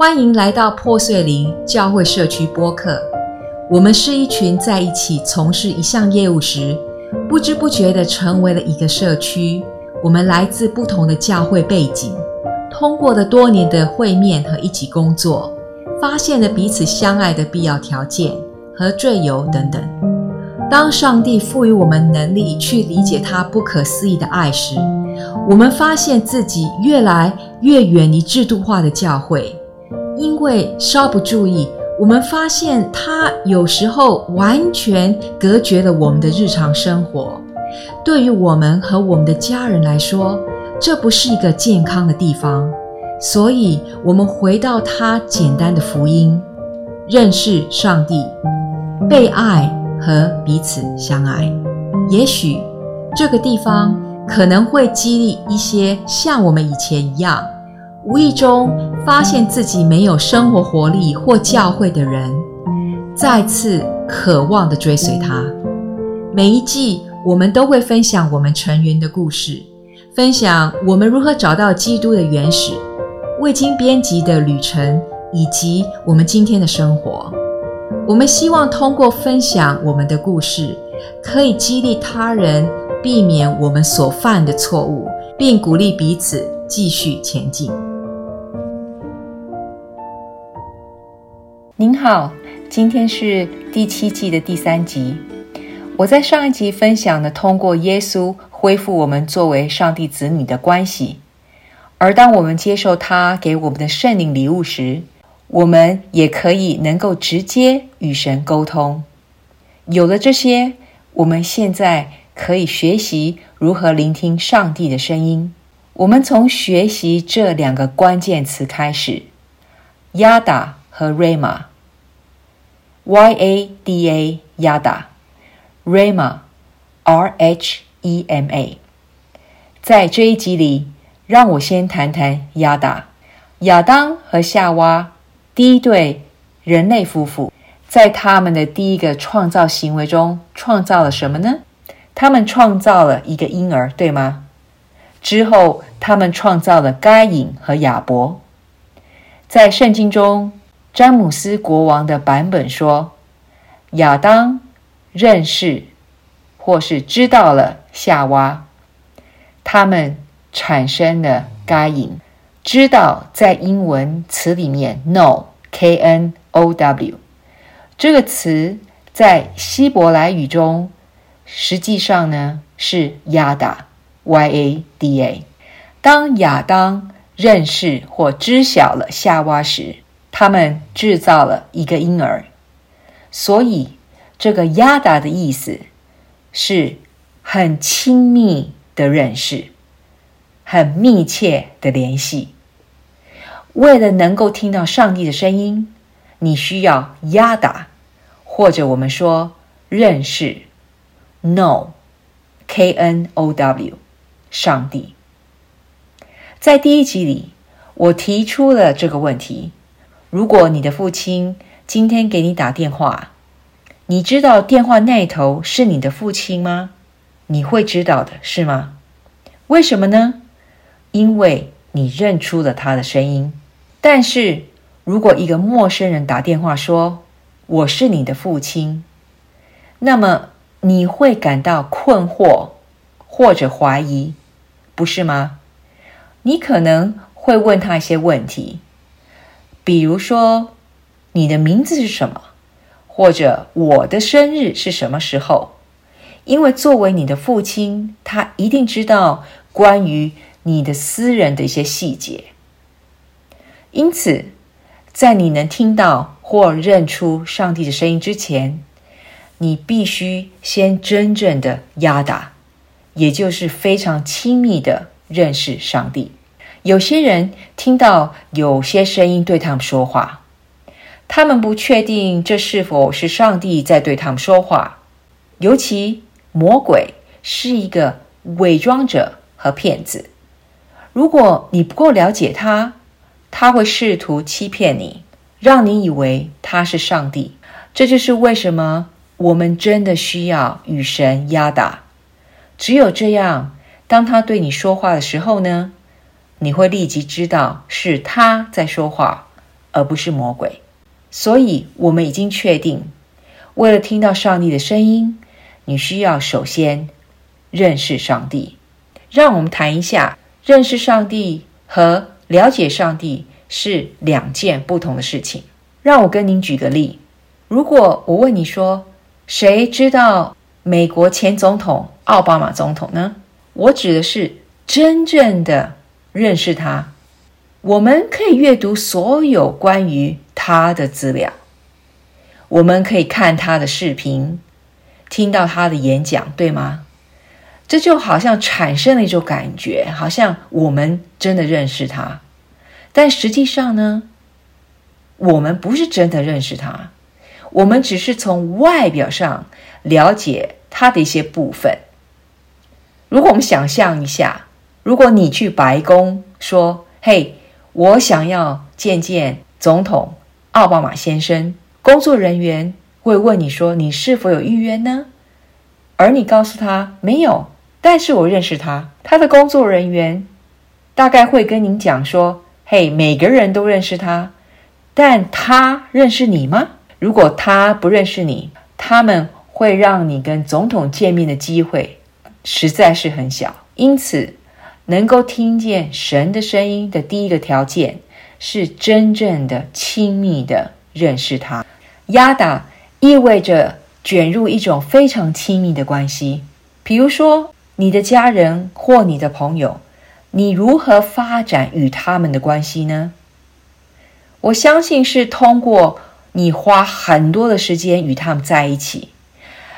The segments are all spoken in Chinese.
欢迎来到破碎林教会社区播客。我们是一群在一起从事一项业务时，不知不觉地成为了一个社区。我们来自不同的教会背景，通过了多年的会面和一起工作，发现了彼此相爱的必要条件和罪由等等。当上帝赋予我们能力去理解他不可思议的爱时，我们发现自己越来越远离制度化的教会，因为稍不注意，我们发现它有时候完全隔绝了我们的日常生活。对于我们和我们的家人来说，这不是一个健康的地方。所以，我们回到它简单的福音：认识上帝，被爱。和彼此相爱，也许这个地方可能会激励一些像我们以前一样，无意中发现自己没有生活活力或教会的人，再次渴望的追随他。每一季我们都会分享我们成员的故事，分享我们如何找到基督的原始、未经编辑的旅程，以及我们今天的生活。我们希望通过分享我们的故事，可以激励他人避免我们所犯的错误，并鼓励彼此继续前进。您好，今天是第七季的第三集。我在上一集分享了通过耶稣恢复我们作为上帝子女的关系，而当我们接受他给我们的圣灵礼物时，我们也可以能够直接与神沟通。有了这些，我们现在可以学习如何聆听上帝的声音。我们从学习这两个关键词开始：亚达和瑞玛。Y A D A 亚达，瑞玛 R H E M A。在这一集里，让我先谈谈亚达。亚当和夏娃。第一对人类夫妇在他们的第一个创造行为中创造了什么呢？他们创造了一个婴儿，对吗？之后，他们创造了该隐和亚伯。在圣经中，詹姆斯国王的版本说，亚当认识或是知道了夏娃，他们产生了该隐。知道在英文词里面，know。K N O W 这个词在希伯来语中，实际上呢是亚达 Y A D A。当亚当认识或知晓了夏娃时，他们制造了一个婴儿。所以这个亚达的意思是很亲密的认识，很密切的联系。为了能够听到上帝的声音，你需要压打，或者我们说认识，know，K N O W，上帝。在第一集里，我提出了这个问题：如果你的父亲今天给你打电话，你知道电话那头是你的父亲吗？你会知道的是吗？为什么呢？因为你认出了他的声音。但是如果一个陌生人打电话说“我是你的父亲”，那么你会感到困惑或者怀疑，不是吗？你可能会问他一些问题，比如说你的名字是什么，或者我的生日是什么时候？因为作为你的父亲，他一定知道关于你的私人的一些细节。因此，在你能听到或认出上帝的声音之前，你必须先真正的压打，也就是非常亲密的认识上帝。有些人听到有些声音对他们说话，他们不确定这是否是上帝在对他们说话。尤其魔鬼是一个伪装者和骗子，如果你不够了解他。他会试图欺骗你，让你以为他是上帝。这就是为什么我们真的需要与神压打。只有这样，当他对你说话的时候呢，你会立即知道是他在说话，而不是魔鬼。所以，我们已经确定，为了听到上帝的声音，你需要首先认识上帝。让我们谈一下，认识上帝和了解上帝是两件不同的事情。让我跟您举个例：如果我问你说，谁知道美国前总统奥巴马总统呢？我指的是真正的认识他。我们可以阅读所有关于他的资料，我们可以看他的视频，听到他的演讲，对吗？这就好像产生了一种感觉，好像我们真的认识他。但实际上呢，我们不是真的认识他，我们只是从外表上了解他的一些部分。如果我们想象一下，如果你去白宫说：“嘿。”我想要见见总统奥巴马先生。工作人员会问你说：“你是否有预约呢？”而你告诉他没有，但是我认识他。他的工作人员大概会跟您讲说：“嘿，每个人都认识他，但他认识你吗？如果他不认识你，他们会让你跟总统见面的机会实在是很小。因此。”能够听见神的声音的第一个条件是真正的亲密的认识他。压打意味着卷入一种非常亲密的关系。比如说，你的家人或你的朋友，你如何发展与他们的关系呢？我相信是通过你花很多的时间与他们在一起，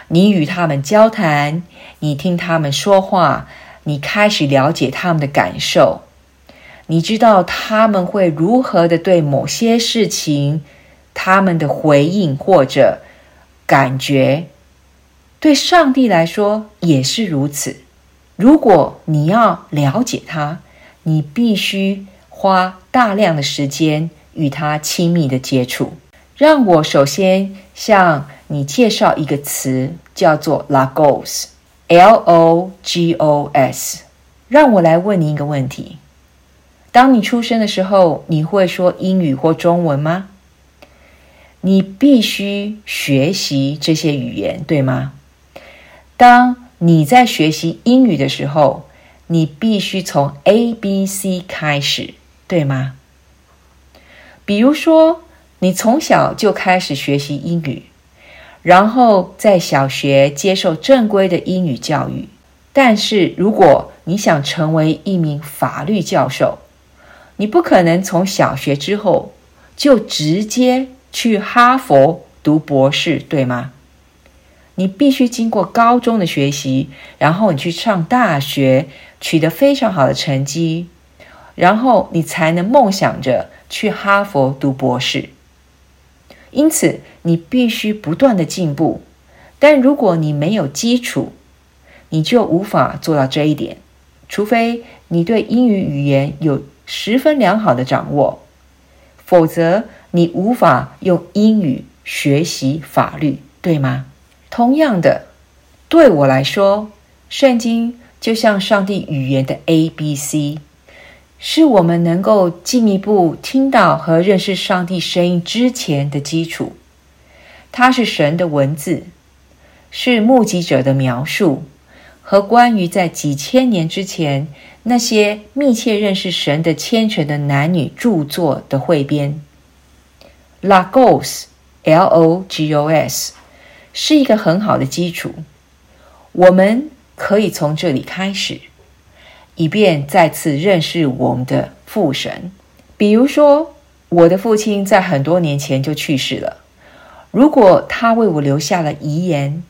你与他们交谈，你听他们说话。你开始了解他们的感受，你知道他们会如何的对某些事情，他们的回应或者感觉，对上帝来说也是如此。如果你要了解他，你必须花大量的时间与他亲密的接触。让我首先向你介绍一个词，叫做 “lagos”。L O G O S，让我来问你一个问题：当你出生的时候，你会说英语或中文吗？你必须学习这些语言，对吗？当你在学习英语的时候，你必须从 A B C 开始，对吗？比如说，你从小就开始学习英语。然后在小学接受正规的英语教育，但是如果你想成为一名法律教授，你不可能从小学之后就直接去哈佛读博士，对吗？你必须经过高中的学习，然后你去上大学，取得非常好的成绩，然后你才能梦想着去哈佛读博士。因此，你必须不断的进步。但如果你没有基础，你就无法做到这一点。除非你对英语语言有十分良好的掌握，否则你无法用英语学习法律，对吗？同样的，对我来说，圣经就像上帝语言的 A B C。是我们能够进一步听到和认识上帝声音之前的基础。它是神的文字，是目击者的描述和关于在几千年之前那些密切认识神的虔诚的男女著作的汇编。Logos，L-O-G-O-S，是一个很好的基础。我们可以从这里开始。以便再次认识我们的父神。比如说，我的父亲在很多年前就去世了。如果他为我留下了遗言，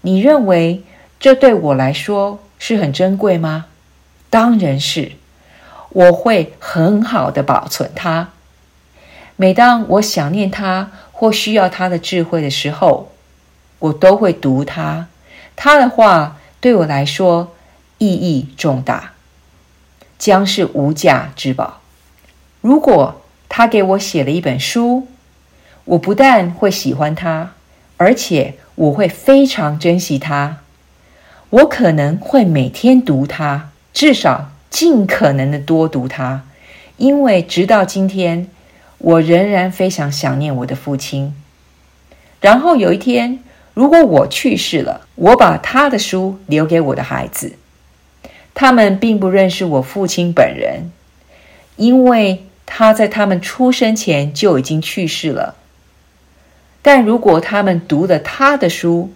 你认为这对我来说是很珍贵吗？当然是。我会很好的保存它。每当我想念他或需要他的智慧的时候，我都会读他。他的话对我来说。意义重大，将是无价之宝。如果他给我写了一本书，我不但会喜欢他，而且我会非常珍惜他。我可能会每天读它，至少尽可能的多读它，因为直到今天，我仍然非常想念我的父亲。然后有一天，如果我去世了，我把他的书留给我的孩子。他们并不认识我父亲本人，因为他在他们出生前就已经去世了。但如果他们读了他的书，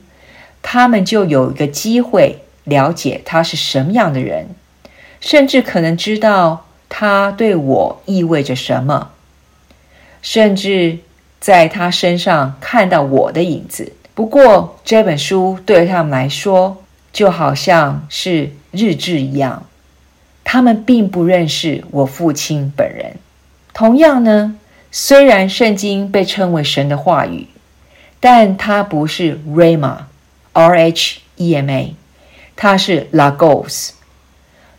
他们就有一个机会了解他是什么样的人，甚至可能知道他对我意味着什么，甚至在他身上看到我的影子。不过，这本书对他们来说就好像是日志一样，他们并不认识我父亲本人。同样呢，虽然圣经被称为神的话语。但它不是 Rama，R H E M A，它是 Logos，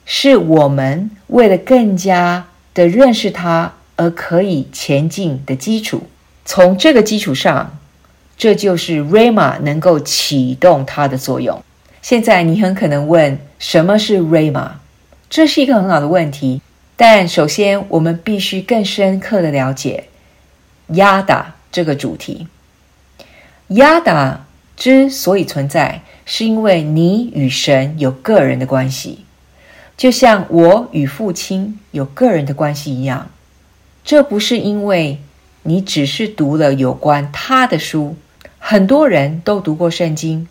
是我们为了更加的认识它而可以前进的基础。从这个基础上，这就是 Rama 能够启动它的作用。现在你很可能问，什么是 Rama？这是一个很好的问题。但首先，我们必须更深刻的了解 Yada 这个主题。yada 之所以存在，是因为你与神有个人的关系，就像我与父亲有个人的关系一样。这不是因为你只是读了有关他的书，很多人都读过圣经，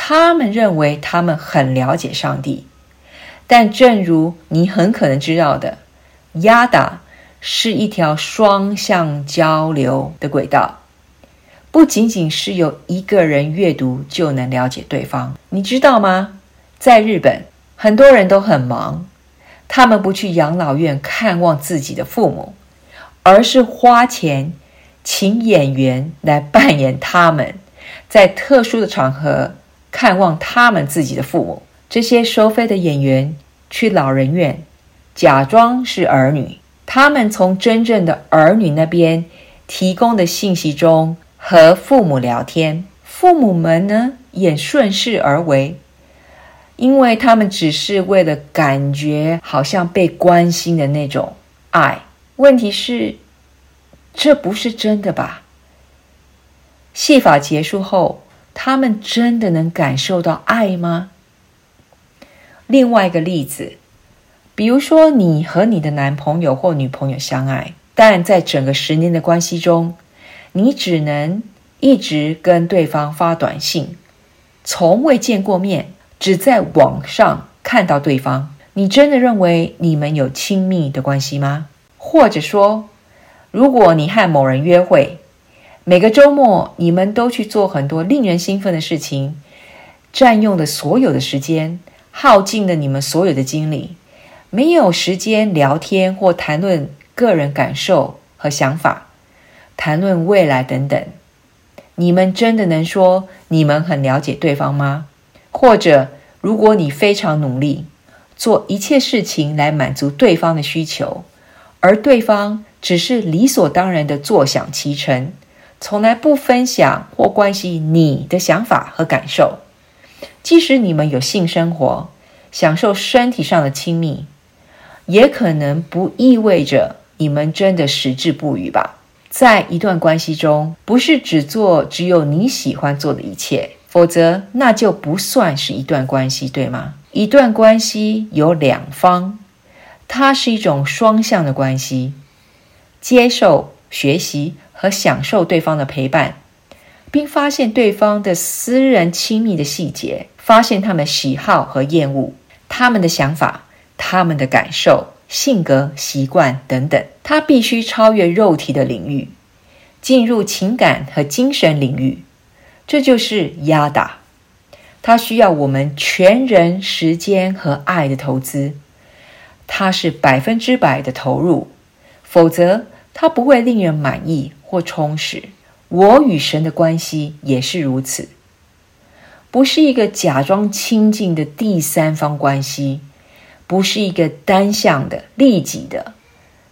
他们认为他们很了解上帝。但正如你很可能知道的，亚达是一条双向交流的轨道。不仅仅是由一个人阅读就能了解对方，你知道吗？在日本，很多人都很忙，他们不去养老院看望自己的父母，而是花钱请演员来扮演他们，在特殊的场合看望他们自己的父母。这些收费的演员去老人院，假装是儿女，他们从真正的儿女那边提供的信息中。和父母聊天，父母们呢也顺势而为，因为他们只是为了感觉好像被关心的那种爱。问题是，这不是真的吧？戏法结束后，他们真的能感受到爱吗？另外一个例子，比如说你和你的男朋友或女朋友相爱，但在整个十年的关系中。你只能一直跟对方发短信，从未见过面，只在网上看到对方。你真的认为你们有亲密的关系吗？或者说，如果你和某人约会，每个周末你们都去做很多令人兴奋的事情，占用了所有的时间，耗尽了你们所有的精力，没有时间聊天或谈论个人感受和想法。谈论未来等等，你们真的能说你们很了解对方吗？或者，如果你非常努力做一切事情来满足对方的需求，而对方只是理所当然的坐享其成，从来不分享或关心你的想法和感受，即使你们有性生活，享受身体上的亲密，也可能不意味着你们真的矢志不渝吧。在一段关系中，不是只做只有你喜欢做的一切，否则那就不算是一段关系，对吗？一段关系有两方，它是一种双向的关系，接受、学习和享受对方的陪伴，并发现对方的私人亲密的细节，发现他们喜好和厌恶，他们的想法，他们的感受。性格、习惯等等，他必须超越肉体的领域，进入情感和精神领域。这就是压打，它需要我们全人、时间和爱的投资。它是百分之百的投入，否则它不会令人满意或充实。我与神的关系也是如此，不是一个假装亲近的第三方关系。不是一个单向的、利己的，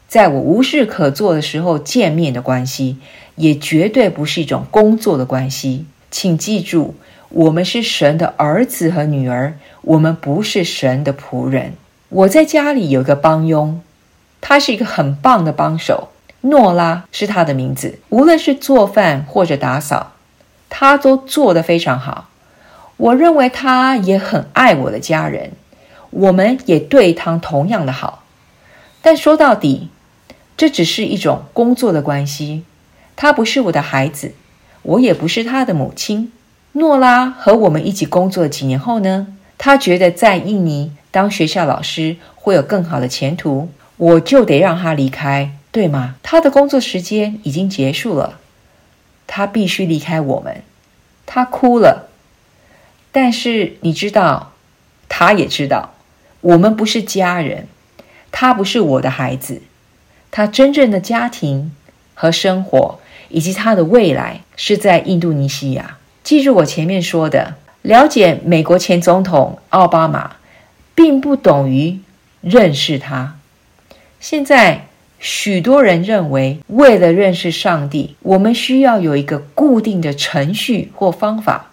在我无事可做的时候见面的关系，也绝对不是一种工作的关系。请记住，我们是神的儿子和女儿，我们不是神的仆人。我在家里有一个帮佣，他是一个很棒的帮手。诺拉是他的名字。无论是做饭或者打扫，他都做得非常好。我认为他也很爱我的家人，我们也对他同样的好。但说到底，这只是一种工作的关系。他不是我的孩子，我也不是他的母亲。诺拉和我们一起工作几年后呢？他觉得在印尼当学校老师会有更好的前途，我就得让他离开，对吗？他的工作时间已经结束了，他必须离开我们。他哭了，但是你知道，他也知道，我们不是家人，他不是我的孩子，他真正的家庭和生活以及他的未来是在印度尼西亚。记住我前面说的。了解美国前总统奥巴马，并不等于认识他。现在许多人认为，为了认识上帝，我们需要有一个固定的程序或方法。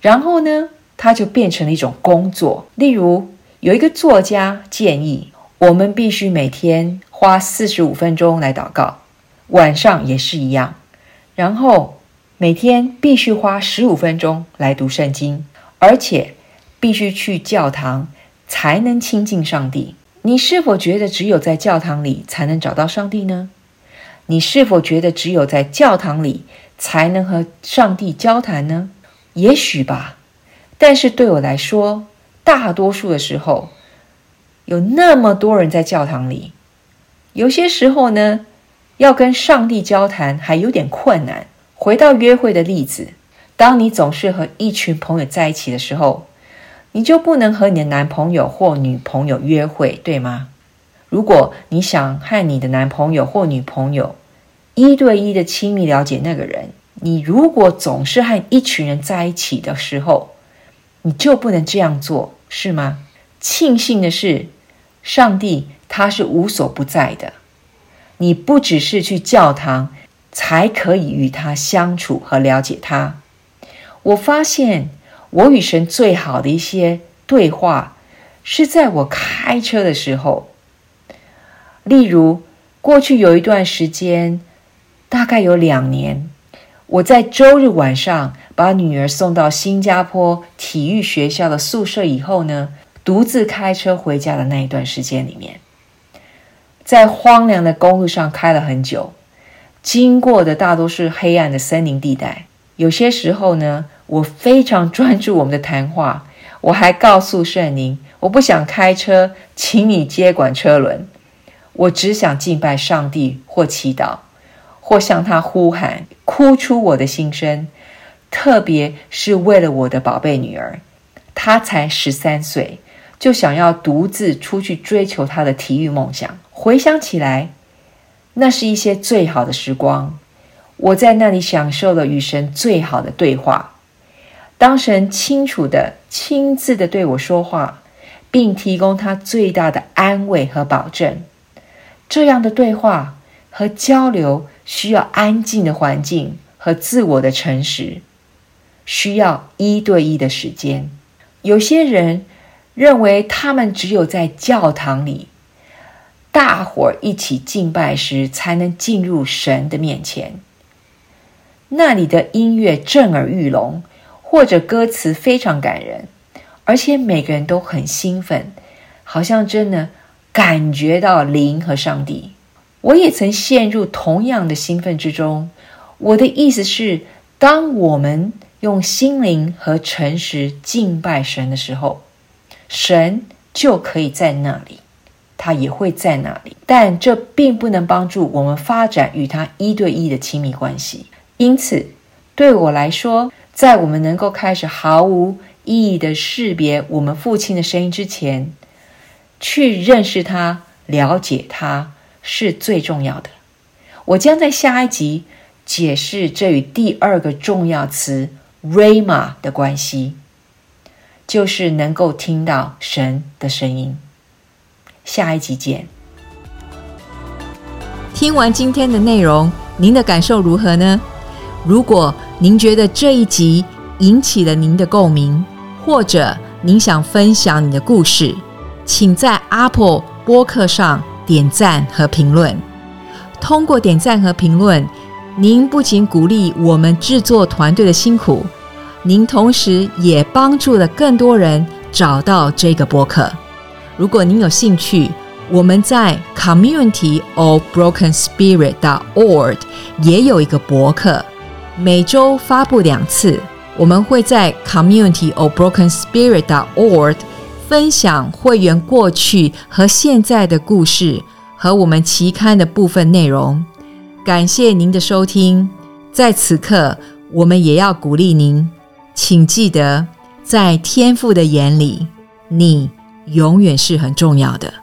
然后呢，它就变成了一种工作。例如，有一个作家建议，我们必须每天花四十五分钟来祷告，晚上也是一样。然后。每天必须花十五分钟来读圣经，而且必须去教堂才能亲近上帝。你是否觉得只有在教堂里才能找到上帝呢？你是否觉得只有在教堂里才能和上帝交谈呢？也许吧。但是对我来说，大多数的时候，有那么多人在教堂里，有些时候呢，要跟上帝交谈还有点困难。回到约会的例子，当你总是和一群朋友在一起的时候，你就不能和你的男朋友或女朋友约会，对吗？如果你想和你的男朋友或女朋友一对一的亲密了解那个人，你如果总是和一群人在一起的时候，你就不能这样做，是吗？庆幸的是，上帝他是无所不在的，你不只是去教堂。才可以与他相处和了解他。我发现我与神最好的一些对话是在我开车的时候。例如，过去有一段时间，大概有两年，我在周日晚上把女儿送到新加坡体育学校的宿舍以后呢，独自开车回家的那一段时间里面，在荒凉的公路上开了很久。经过的大多是黑暗的森林地带。有些时候呢，我非常专注我们的谈话。我还告诉圣灵，我不想开车，请你接管车轮。我只想敬拜上帝，或祈祷，或向他呼喊，哭出我的心声。特别是为了我的宝贝女儿，她才十三岁，就想要独自出去追求她的体育梦想。回想起来。那是一些最好的时光，我在那里享受了与神最好的对话。当神清楚的、亲自的对我说话，并提供他最大的安慰和保证，这样的对话和交流需要安静的环境和自我的诚实，需要一对一的时间。有些人认为，他们只有在教堂里。大伙儿一起敬拜时，才能进入神的面前。那里的音乐震耳欲聋，或者歌词非常感人，而且每个人都很兴奋，好像真的感觉到灵和上帝。我也曾陷入同样的兴奋之中。我的意思是，当我们用心灵和诚实敬拜神的时候，神就可以在那里。他也会在那里，但这并不能帮助我们发展与他一对一的亲密关系。因此，对我来说，在我们能够开始毫无意义的识别我们父亲的声音之前，去认识他、了解他是最重要的。我将在下一集解释这与第二个重要词 “rama” 的关系，就是能够听到神的声音。下一集见。听完今天的内容，您的感受如何呢？如果您觉得这一集引起了您的共鸣，或者您想分享你的故事，请在 Apple 播客上点赞和评论。通过点赞和评论，您不仅鼓励我们制作团队的辛苦，您同时也帮助了更多人找到这个博客。如果您有兴趣，我们在 Community of Broken Spirit dot org 也有一个博客，每周发布两次。我们会在 Community of Broken Spirit dot org 分享会员过去和现在的故事和我们期刊的部分内容。感谢您的收听，在此刻，我们也要鼓励您，请记得，在天父的眼里，你永远是很重要的。